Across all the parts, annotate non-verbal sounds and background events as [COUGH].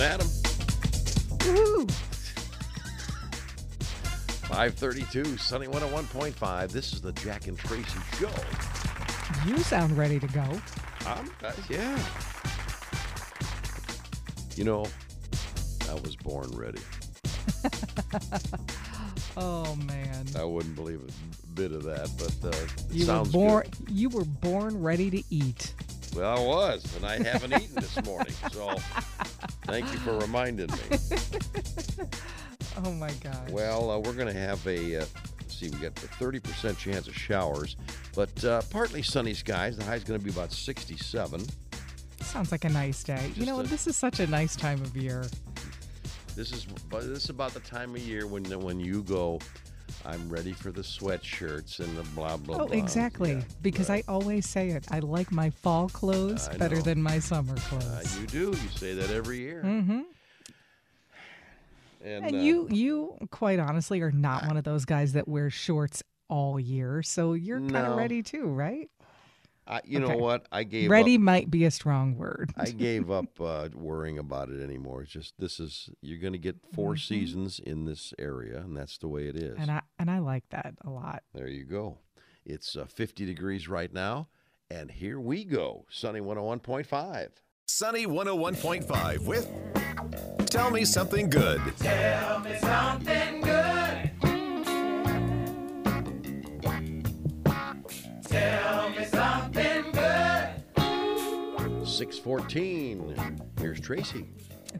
And at 'em. Woohoo! 532, Sunny 101.5. This is the Jack and Traci Show. You sound ready to go. Um, uh, yeah. You know, I was born ready. [LAUGHS] Oh man. I wouldn't believe a bit of that, but uh, it You were sounds born good. you were born ready to eat. Well, I was, and I haven't eaten this morning, so [LAUGHS] thank you for reminding me. [LAUGHS] Oh my gosh. Well, uh, we're going to have a, uh, let's see, we got the 30% chance of showers, but uh, partly sunny skies. The high is going to be about 67. Sounds like a nice day. you know, a- this is such a nice time of year. This is this is about the time of year when when you go. I'm ready for the sweatshirts and the blah blah Oh, blah. exactly. Yeah, because right. I always say it. I like my fall clothes I better know. than my summer Uh, clothes. you do. You say that every year. mm-hmm. And, And uh, you, you quite honestly are not one of those guys that wears shorts all year. So you're kind of ready too, right? I, you know what? I gave Ready up. might be a strong word. I [LAUGHS] gave up uh, worrying about it anymore. It's just this is you're going to get 4 seasons in this area, and that's the way it is. Mm-hmm. and I and I like that a lot. There you go. It's uh, 50 degrees right now, and here we go. Sunny 101.5. Sunny 101.5 with Tell Me Something Good. Tell Me Something Good. 614. Here's Traci.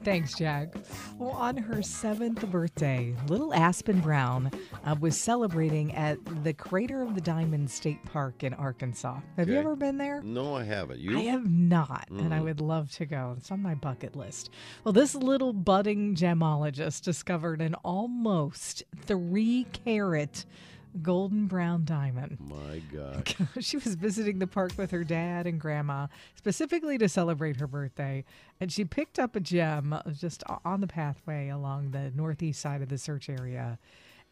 Thanks, Jack. Well, on her seventh birthday, little Aspen Brown uh, was celebrating at the Crater of the Diamond State Park in Arkansas. Have you ever been there? No, I haven't. You? I have not, and Mm. I would love to go. It's on my bucket list. Well, this little budding gemologist discovered an almost three carat golden brown diamond. My [LAUGHS] God. she was visiting the park with her dad and grandma, specifically to celebrate her birthday, and she picked up a gem just on the pathway along the northeast side of the search area.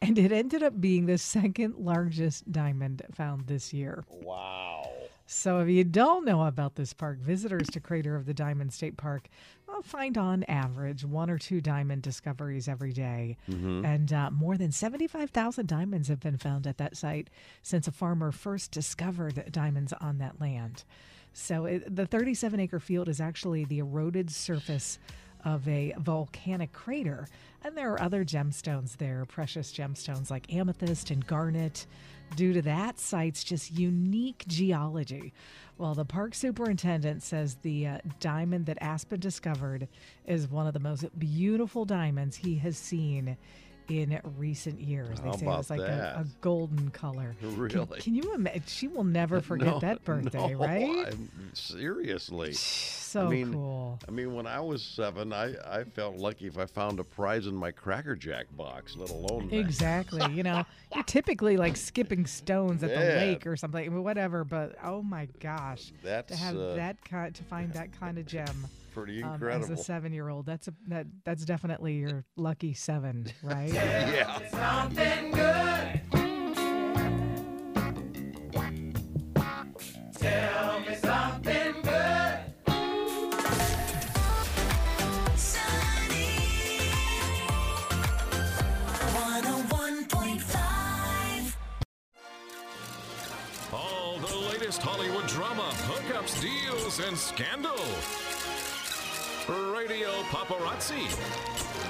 And it ended up being the second largest diamond found this year. Wow. So, if you don't know about this park, visitors to Crater of the Diamond State Park will find on average one or two diamond discoveries every day. And uh, more than 75,000 diamonds have been found at that site since a farmer first discovered diamonds on that land. So, it, the 37 acre field is actually the eroded surface of a volcanic crater. And there are other gemstones there, precious gemstones like amethyst and garnet, due to that site's just unique geology. Well, the park superintendent says the uh, diamond that Aspen discovered is one of the most beautiful diamonds he has seen in recent years. They How say it was like a, a golden color. [LAUGHS] Really? Can, you imagine? She will never [LAUGHS] forget No, that birthday, no, [LAUGHS] right? I'm- seriously. So I mean, cool. I mean, when I was seven, I, I felt lucky if I found a prize in my Cracker Jack box, let alone that. Exactly. You know, you're typically like skipping stones at the lake or something, whatever. But oh my gosh, That's to have uh, that kind, to find that kind of gem pretty um, as a seven-year-old, that's a that that's definitely your lucky seven, right? [LAUGHS] yeah. All the latest Hollywood drama, hookups, deals, and scandal. Paparazzi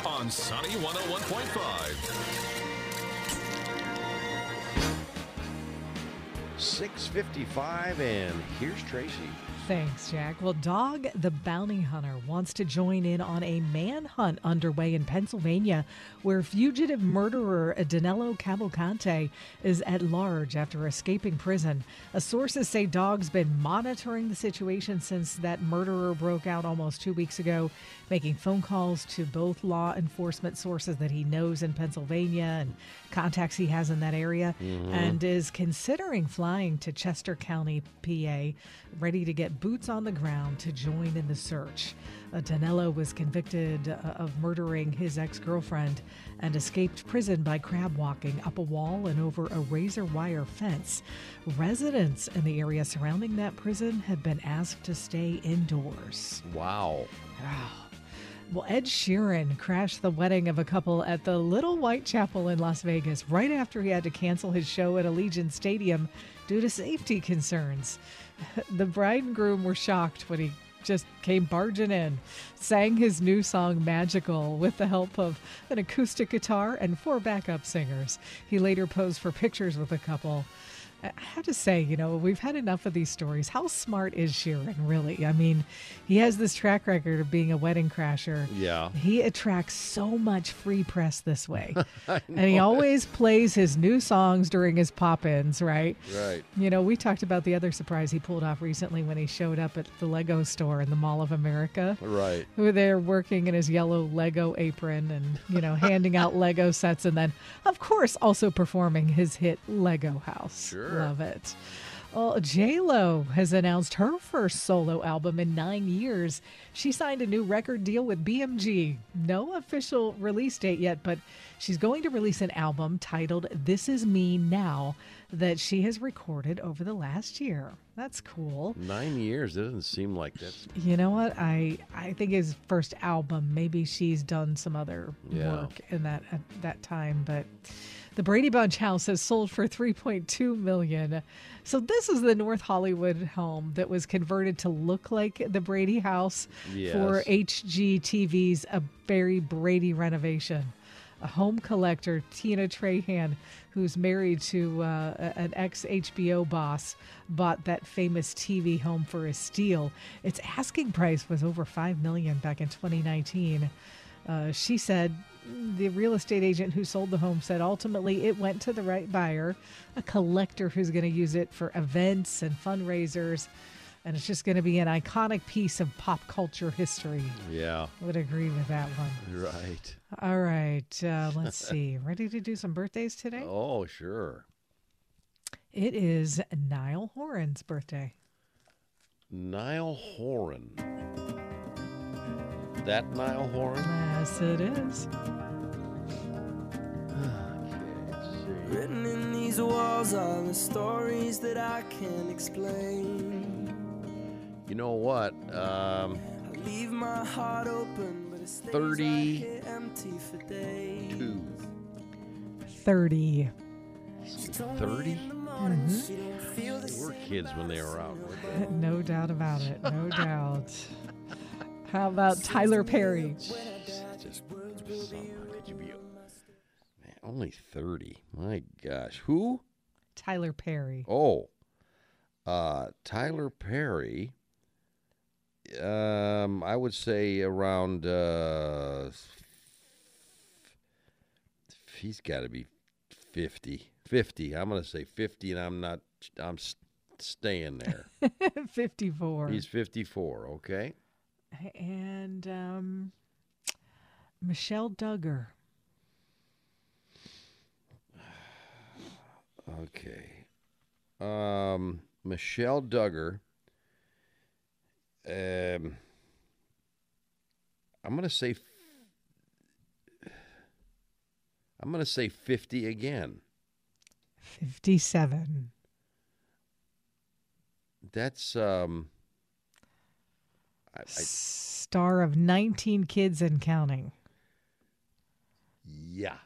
on Sunny 101.5. 655, and here's Traci. Thanks, Jack. Well, Dog the Bounty Hunter wants to join in on a manhunt underway in Pennsylvania where fugitive murderer Danilo Cavalcante is at large after escaping prison. Uh, sources say Dog's been monitoring the situation since that murderer broke out almost two weeks ago, making phone calls to both law enforcement sources that he knows in Pennsylvania and contacts he has in that area, and is considering flying to Chester County, PA, ready to get boots on the ground to join in the search. Uh, Danilo was convicted uh, of murdering his ex girlfriend and escaped prison by crab walking up a wall and over a razor wire fence. Residents in the area surrounding that prison have been asked to stay indoors. Wow. [SIGHS] Well, Ed Sheeran crashed the wedding of a couple at the Little White Chapel in Las Vegas right after he had to cancel his show at Allegiant Stadium due to safety concerns. [LAUGHS] The bride and groom were shocked when he just came barging in, sang his new song Magical with the help of an acoustic guitar and four backup singers. He later posed for pictures with the couple. I have to say, you know, we've had enough of these stories. How smart is Sheeran, really? I mean, he has this track record of being a wedding crasher. Yeah. He attracts so much free press this way. [LAUGHS] and he always plays his new songs during his pop ins, right? Right. You know, we talked about the other surprise he pulled off recently when he showed up at the Lego store in the Mall of America. Right. Who there working in his yellow Lego apron and, you know, handing out [LAUGHS] Lego sets and then, of course, also performing his hit Lego House. Sure. Love it. Well, J Lo has announced her first solo album in nine years. She signed a new record deal with BMG. No official release date yet, but she's going to release an album titled "This Is Me Now" that she has recorded over the last year. That's cool. Nine years. It doesn't seem like that's. You know what? I I think his first album. Maybe she's done some other Yeah. work in that at that time, but the Brady Bunch house has sold for 3.2 million. So this is the North Hollywood home that was converted to look like the Brady house for HGTV's A Very Brady renovation. A home collector, Tina Trahan, who's married to uh, an ex HBO boss, bought that famous TV home for a steal. Its asking price was over five million back in 2019. Uh, she said the real estate agent who sold the home said ultimately it went to the right buyer, a collector who's going to use it for events and fundraisers. And it's just going to be an iconic piece of pop culture history. Yeah. Would agree with that one. Right. All right, uh, [LAUGHS] let's see. Ready to do some birthdays today? Oh, sure. It is Niall Horan's birthday. Niall Horan. That Niall Horan? Yes, it is. Written in these walls are the stories that I can't explain. You know what? Um, I leave my heart open, but it stays right 30 here empty for days. two. 30. She told me 30? in the morning she don't feel the They were kids when they were out. [LAUGHS] No doubt about it. No [LAUGHS] doubt. How about Tyler Perry? Just some- only 30. My gosh. Who? Tyler Perry. Oh, uh, Tyler Perry. Um, I would say around. Uh, he's got to be 50. 50. I'm going to say 50, and I'm not. I'm staying there. [LAUGHS] 54. he's 54. Okay. and um, Michelle Duggar. Okay. Um, Michelle Duggar. Um, I'm gonna say. I'm gonna say 50 again. 57. That's um. I, I, Star of 19 Kids and Counting. yeah.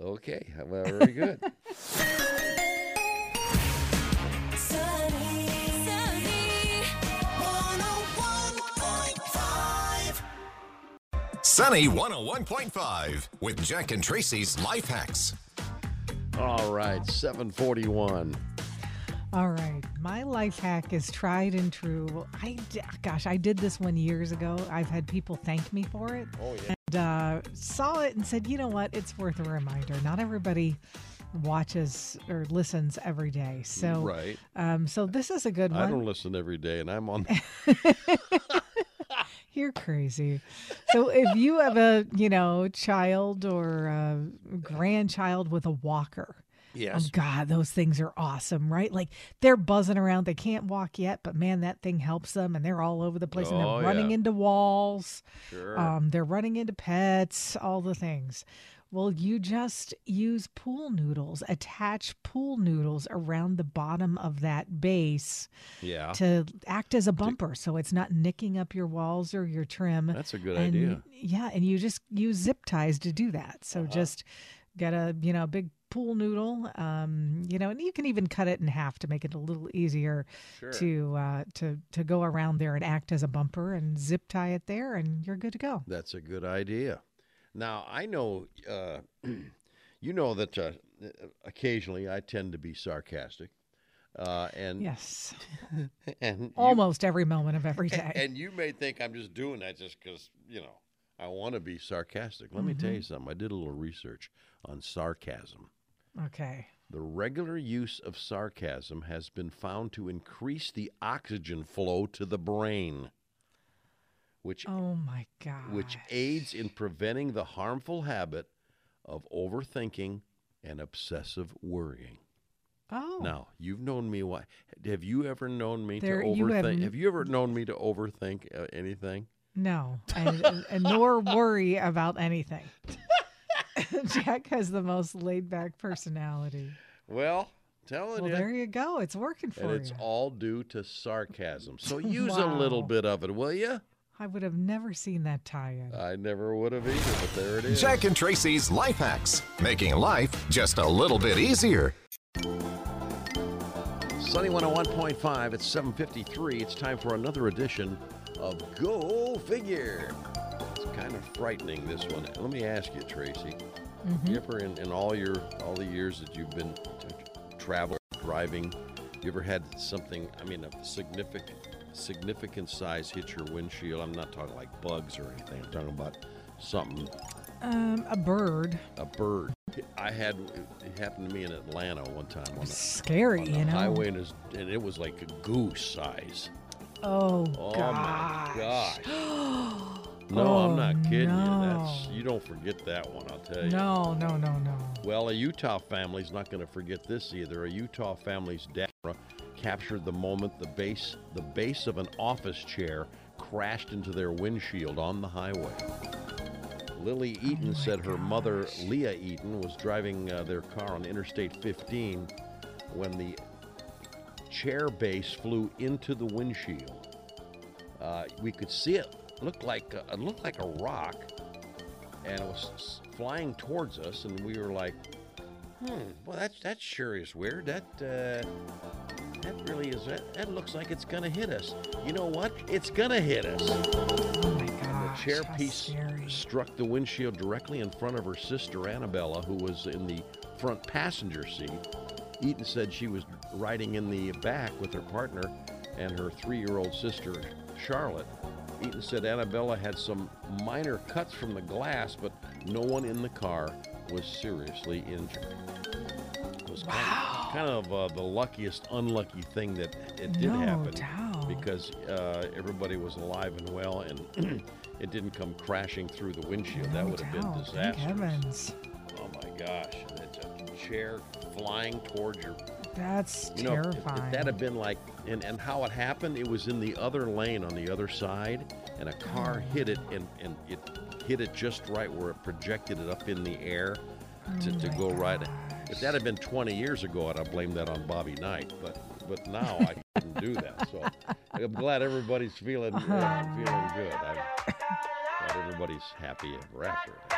Okay. Well, very good. [LAUGHS] Sunny 101.5 with Jack and Traci's Life Hacks. All right. 741. All right. My life hack is tried and true. I, d- gosh, I did this one years ago. I've had people thank me for it. Oh yeah. and uh, saw it and said, you know what? It's worth a reminder. Not everybody watches or listens every day. So, Right. um, so this is a good one. I don't listen every day, and I'm on. [LAUGHS] [LAUGHS] You're crazy. So if you have a, you know, child or a grandchild with a walker, yes. oh God, those things are awesome, right? Like they're buzzing around. They can't walk yet, but man, that thing helps them, and they're all over the place, and Oh, they're running yeah. into walls. Sure. Um, they're running into pets, all the things. Well, you just use pool noodles, attach pool noodles around the bottom of that base Yeah. to act as a bumper so it's not nicking up your walls or your trim. That's a good and, idea. Yeah, and you just use zip ties to do that. So Uh-huh. just get a, you know, big pool noodle, um, you know, and you can even cut it in half to make it a little easier Sure. to uh, to to go around there and act as a bumper and zip tie it there and you're good to go. That's a good idea. Now I know, uh, [CLEARS THROAT] you know that uh, occasionally I tend to be sarcastic, uh, and Yes. [LAUGHS] and you- Almost every moment of every day. and you may think I'm just doing that just because you know I want to be sarcastic. Let me tell Mm-hmm. you something. I did a little research on sarcasm. okay. The regular use of sarcasm has been found to increase the oxygen flow to the brain, which Oh my god. which aids in preventing the harmful habit of overthinking and obsessive worrying. Oh. Now, you've known me. Why have you ever known me There- to you have overthink? Have, you ever known me to overthink uh, anything? No, [LAUGHS] and, and- nor worry about anything. [LAUGHS] Jack has the most laid back personality. Well, telling Well, you, there you go. It's working for you. and it's you. all due to sarcasm. So [LAUGHS] use a little bit of it, will you? I would have never seen that tie-in. I never would have either, but there it is. Jack and Traci's Life Hacks, making life just a little bit easier. Sunny 101.5 at 7:53. It's time for another edition of Go Figure. It's kind of frightening this one. Let me ask you, Traci. Hmm. You ever, in, in all your all the years that you've been traveling, driving, you ever had something? I mean, a significant significant size hit your windshield? I'm not talking like bugs or anything. I'm talking about something Um, a bird. a bird. I had it happened to me in Atlanta one time on the, Scary, on the you know. highway, and, it's- and it was like a goose size. Oh, Oh gosh. my gosh! [GASPS] no, I'm not kidding you. That's you don't forget that one. I'll tell you. No, no, no, no. Well, a Utah family's not going to forget this either. A Utah family's dad captured the moment the base the base of an office chair crashed into their windshield on the highway. Lily Eaton said her mother, Leah Eaton, was driving uh, their car on Interstate 15 when the chair base flew into the windshield. Uh, we could see it looked like a, it looked like a rock, and it was flying towards us, and we were like, "Hmm, well, that's that sure is weird. That uh, that really is. That, that looks like it's gonna hit us. You know what? It's gonna hit us." Oh my The chair how piece scary. struck the windshield directly in front of her sister Annabella, who was in the front passenger seat. Eaton said she was riding in the back with her partner and her three-year-old sister Charlotte. Eaton said Annabella had some minor cuts from the glass, but no one in the car was seriously injured. It was kind of, uh, the luckiest unlucky thing that it did No happen doubt. because uh, everybody was alive and well, and [CLEARS THROAT] it didn't come crashing through the windshield. that No would have been doubt. Thank disastrous. heavens. Oh my gosh! It's a chair flying towards your. That's You know, terrifying. if, that had been like, and, and how it happened, it was in the other lane on the other side, and a car Oh. hit it, and, and it hit it just right where it projected it up in the air to, Oh to go right. If that had been 20 years ago, I'd have blamed that on Bobby Knight, but but now I couldn't do that. So I'm glad everybody's feeling uh, feeling good. I'm glad everybody's happy ever after.